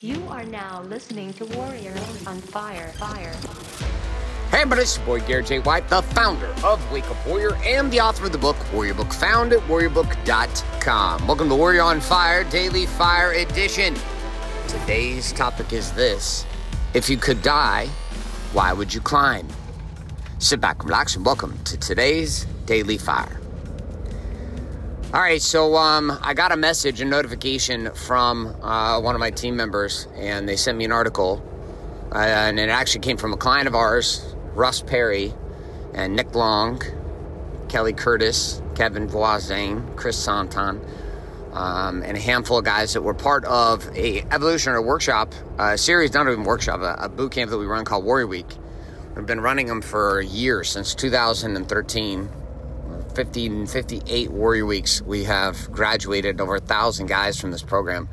You are now listening to Warrior on Fire. Fire. Hey, everybody, it's your boy Garrett J. White, the founder of Wake Up Warrior and the author of the book Warrior Book, found at warriorbook.com. Welcome to Warrior on Fire Daily Fire Edition. Today's topic is this If you could die, why would you climb? Sit back, relax, and welcome to today's Daily Fire. All right, so um, I got a message, a notification from uh, one of my team members, and they sent me an article. Uh, and it actually came from a client of ours, Russ Perry, and Nick Long, Kelly Curtis, Kevin Voisin, Chris Santon, um, and a handful of guys that were part of a evolutionary workshop, a series, not even workshop, a, a boot camp that we run called Warrior Week. We've been running them for years, since 2013 50, 58 Warrior Weeks, we have graduated over a thousand guys from this program.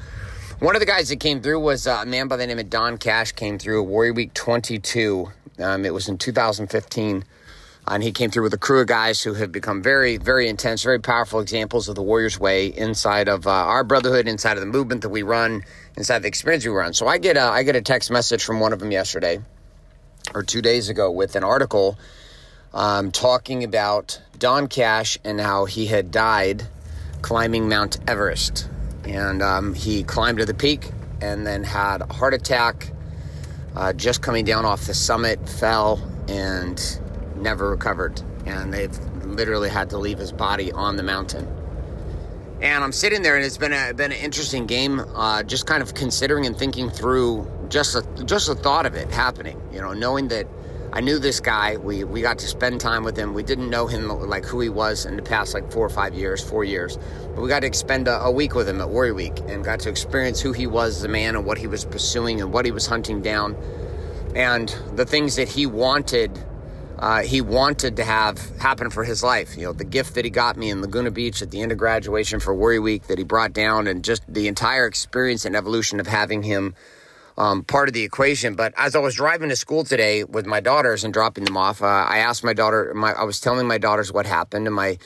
One of the guys that came through was a man by the name of Don Cash. Came through Warrior Week 22. Um, it was in 2015, and he came through with a crew of guys who have become very, very intense, very powerful examples of the Warrior's Way inside of uh, our brotherhood, inside of the movement that we run, inside the experience we run. So I get a, I get a text message from one of them yesterday or two days ago with an article um, talking about Don Cash and how he had died climbing Mount Everest. And um, he climbed to the peak and then had a heart attack, uh, just coming down off the summit, fell, and never recovered. And they've literally had to leave his body on the mountain. And I'm sitting there, and it's been a been an interesting game. Uh, just kind of considering and thinking through just a, just the thought of it happening. You know, knowing that I knew this guy. We we got to spend time with him. We didn't know him like who he was in the past like four or five years, four years. But we got to spend a, a week with him at Warrior Week and got to experience who he was as a man and what he was pursuing and what he was hunting down, and the things that he wanted. Uh, he wanted to have happen for his life. You know, the gift that he got me in Laguna Beach at the end of graduation for Warrior Week that he brought down, and just the entire experience and evolution of having him um, part of the equation. But as I was driving to school today with my daughters and dropping them off, uh, I asked my daughter, my, I was telling my daughters what happened, and my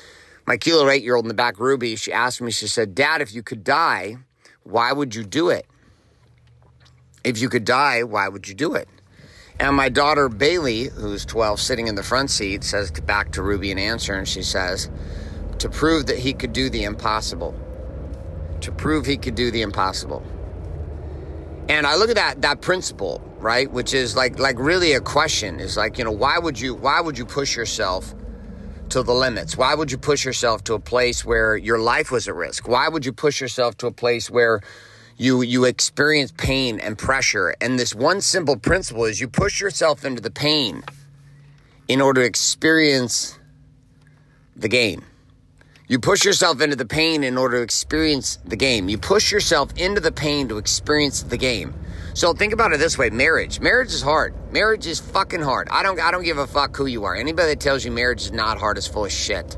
my kilo eight year old in the back, Ruby, she asked me, she said, Dad, if you could die, why would you do it? If you could die, why would you do it? And my daughter Bailee, who's 12, sitting in the front seat, says to, back to Ruby an answer, and she says, to prove that he could do the impossible. To prove he could do the impossible. And I look at that that principle, right, which is like like really a question is like, you know, why would you why would you push yourself to the limits? Why would you push yourself to a place where your life was at risk? Why would you push yourself to a place where you you experience pain and pressure? And this one simple principle is you push yourself into the pain in order to experience the gain. You push yourself into the pain in order to experience the game. You push yourself into the pain to experience the game. So think about it this way: marriage. Marriage is hard. Marriage is fucking hard. I don't. I don't give a fuck who you are. Anybody that tells you marriage is not hard is full of shit.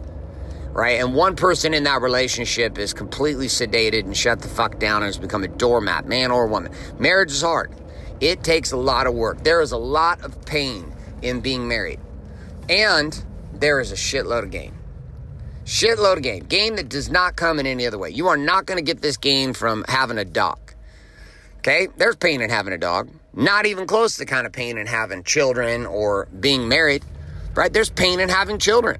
Right? And one person in that relationship is completely sedated and shut the fuck down and has become a doormat, man or woman. Marriage is hard. It takes a lot of work. There is a lot of pain in being married, and there is a shitload of gain. Shitload of Game Gain that does not come in any other way. You are not going to get this game from having a dog. Okay? There's pain in having a dog. Not even close to the kind of pain in having children or being married. Right? There's pain in having children.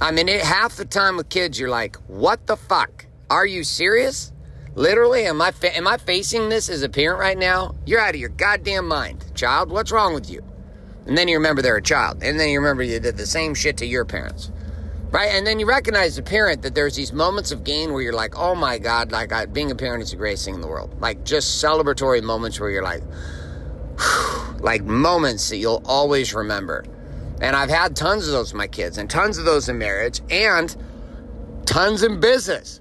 I mean, it, half the time with kids, you're like, what the fuck? Are you serious? Literally, am I, fa- am I facing this as a parent right now? You're out of your goddamn mind. Child, what's wrong with you? And then you remember they're a child. And then you remember you did the same shit to your parents right? And then you recognize a parent that there's these moments of gain where you're like, oh my God, like I, being a parent is the greatest thing in the world. Like just celebratory moments where you're like, like moments that you'll always remember. And I've had tons of those with my kids and tons of those in marriage and tons in business.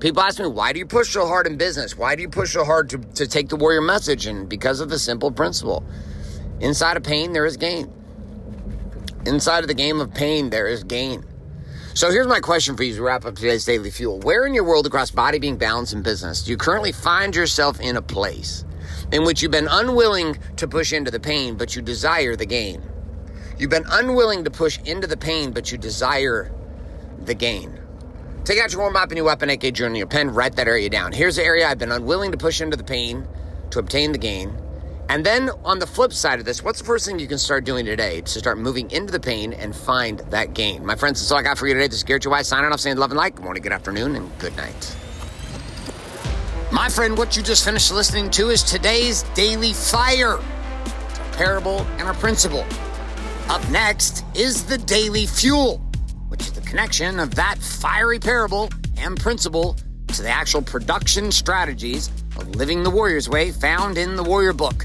People ask me, why do you push so hard in business? Why do you push so hard to, to take the warrior message? And because of the simple principle inside of pain, there is gain. Inside of the game of pain, there is gain. So here's my question for you to wrap up today's daily fuel. Where in your world across body, being, balance, and business do you currently find yourself in a place in which you've been unwilling to push into the pain, but you desire the gain? You've been unwilling to push into the pain, but you desire the gain. Take out your War Map and your weapon, AK journal, your pen, write that area down. Here's the area I've been unwilling to push into the pain, to obtain the gain. And then on the flip side of this, what's the first thing you can start doing today to start moving into the pain and find that gain? My friends, that's all I got for you today. This is Garrett. White signing off saying love and light. Good morning, good afternoon, and good night. My friend, what you just finished listening to is today's Daily Fire. A parable and a principle. Up next is the Daily Fuel, which is the connection of that fiery parable and principle to the actual production strategies of living the warrior's way found in the Warrior Book.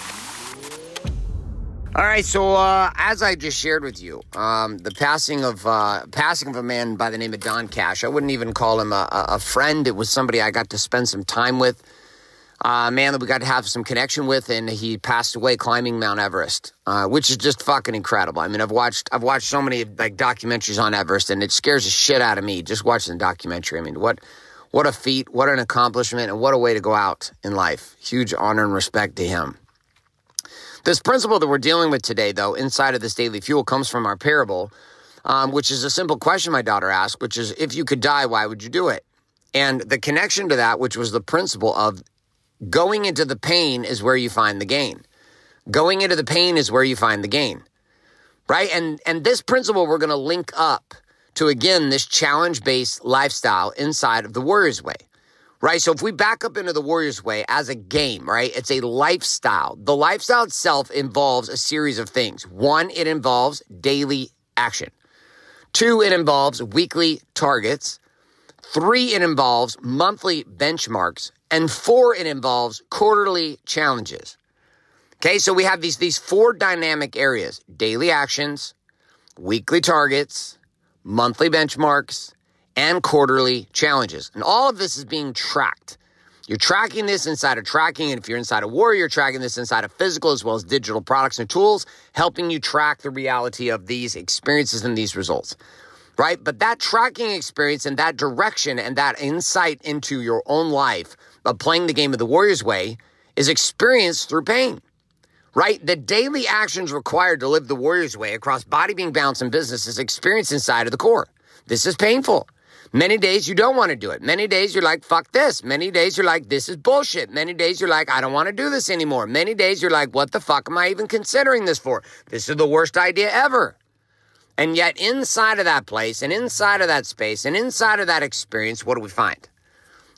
All right, so uh, as I just shared with you, um, the passing of uh, passing of a man by the name of Don Cash. I wouldn't even call him a, a friend. It was somebody I got to spend some time with. Uh, a man that we got to have some connection with, and he passed away climbing Mount Everest, uh, which is just fucking incredible. I mean, I've watched I've watched so many like documentaries on Everest, and it scares the shit out of me just watching the documentary. I mean, what what a feat, what an accomplishment, and what a way to go out in life. Huge honor and respect to him. This principle that we're dealing with today, though, inside of this daily fuel, comes from our parable, um, which is a simple question my daughter asked, which is if you could die, why would you do it? And the connection to that, which was the principle of going into the pain is where you find the gain. Going into the pain is where you find the gain. Right? And and this principle we're going to link up to again this challenge-based lifestyle inside of the Warriors way right? So if we back up into the Warriors way as a game, right? It's a lifestyle. The lifestyle itself involves a series of things. One, it involves daily action. Two, it involves weekly targets. Three, it involves monthly benchmarks. And four, it involves quarterly challenges. Okay, so we have these, these four dynamic areas daily actions, weekly targets, monthly benchmarks, and quarterly challenges. And all of this is being tracked. You're tracking this inside of tracking, and if you're inside of Warrior, you're tracking this inside of physical as well as digital products and tools, helping you track the reality of these experiences and these results. Right? But that tracking experience and that direction and that insight into your own life of playing the game of the Warrior's way is experienced through pain. Right? The daily actions required to live the Warrior's way across body, being, balance, and business is experienced inside of the core. This is painful. Many days you don't want to do it. Many days you're like, fuck this. Many days you're like, this is bullshit. Many days you're like, I don't want to do this anymore. Many days you're like, what the fuck am I even considering this for? This is the worst idea ever. And yet, inside of that place and inside of that space and inside of that experience, what do we find?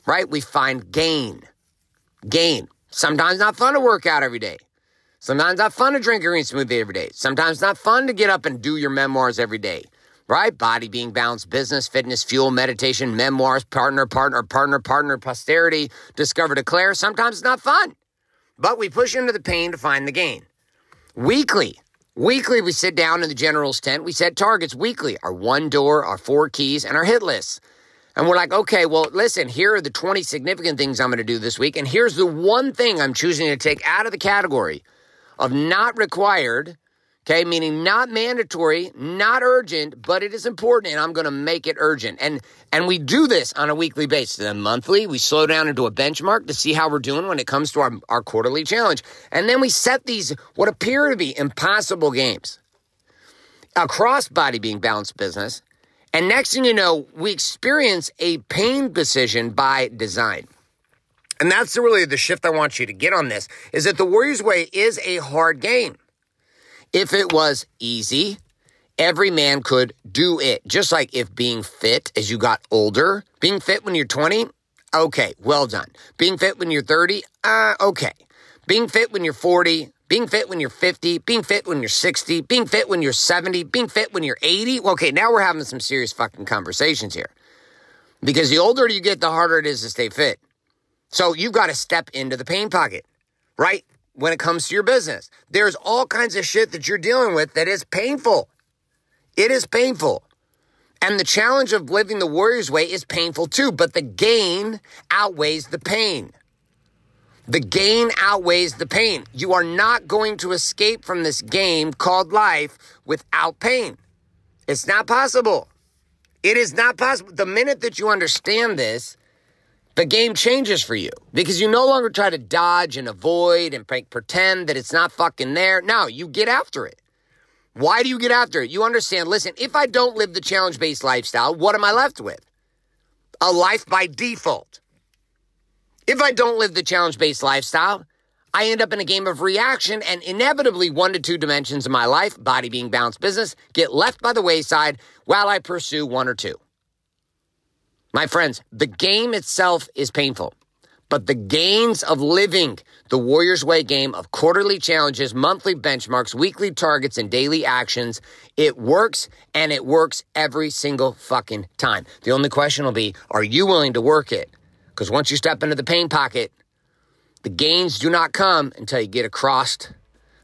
Right? We find gain. Gain. Sometimes not fun to work out every day. Sometimes not fun to drink a green smoothie every day. Sometimes not fun to get up and do your memoirs every day right? Body being balanced, business, fitness, fuel, meditation, memoirs, partner, partner, partner, partner, posterity, discover, declare. Sometimes it's not fun, but we push into the pain to find the gain. Weekly, weekly, we sit down in the general's tent. We set targets weekly our one door, our four keys, and our hit lists. And we're like, okay, well, listen, here are the 20 significant things I'm going to do this week. And here's the one thing I'm choosing to take out of the category of not required Okay, meaning not mandatory, not urgent, but it is important and I'm going to make it urgent. And and we do this on a weekly basis. Then monthly, we slow down into a benchmark to see how we're doing when it comes to our, our quarterly challenge. And then we set these what appear to be impossible games across body being balanced business. And next thing you know, we experience a pain decision by design. And that's really the shift I want you to get on this is that the Warriors way is a hard game. If it was easy, every man could do it. Just like if being fit as you got older, being fit when you're 20, okay, well done. Being fit when you're 30, uh, okay. Being fit when you're 40, being fit when you're 50, being fit when you're 60, being fit when you're 70, being fit when you're 80. Okay, now we're having some serious fucking conversations here. Because the older you get, the harder it is to stay fit. So you've got to step into the pain pocket, right? When it comes to your business. There's all kinds of shit that you're dealing with that is painful. It is painful. And the challenge of living the warrior's way is painful too, but the gain outweighs the pain. The gain outweighs the pain. You are not going to escape from this game called life without pain. It's not possible. It is not possible. The minute that you understand this, the game changes for you because you no longer try to dodge and avoid and pretend that it's not fucking there. No, you get after it. Why do you get after it? You understand, listen, if I don't live the challenge based lifestyle, what am I left with? A life by default. If I don't live the challenge based lifestyle, I end up in a game of reaction and inevitably one to two dimensions of my life, body being balanced business, get left by the wayside while I pursue one or two. My friends, the game itself is painful, but the gains of living the Warriors Way game of quarterly challenges, monthly benchmarks, weekly targets, and daily actions, it works and it works every single fucking time. The only question will be, are you willing to work it? Because once you step into the pain pocket, the gains do not come until you get across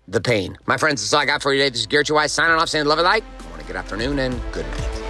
the pain. My friends, that's all I got for you today. This is Garrett J. Signing off saying love and light. I want a good afternoon and good night.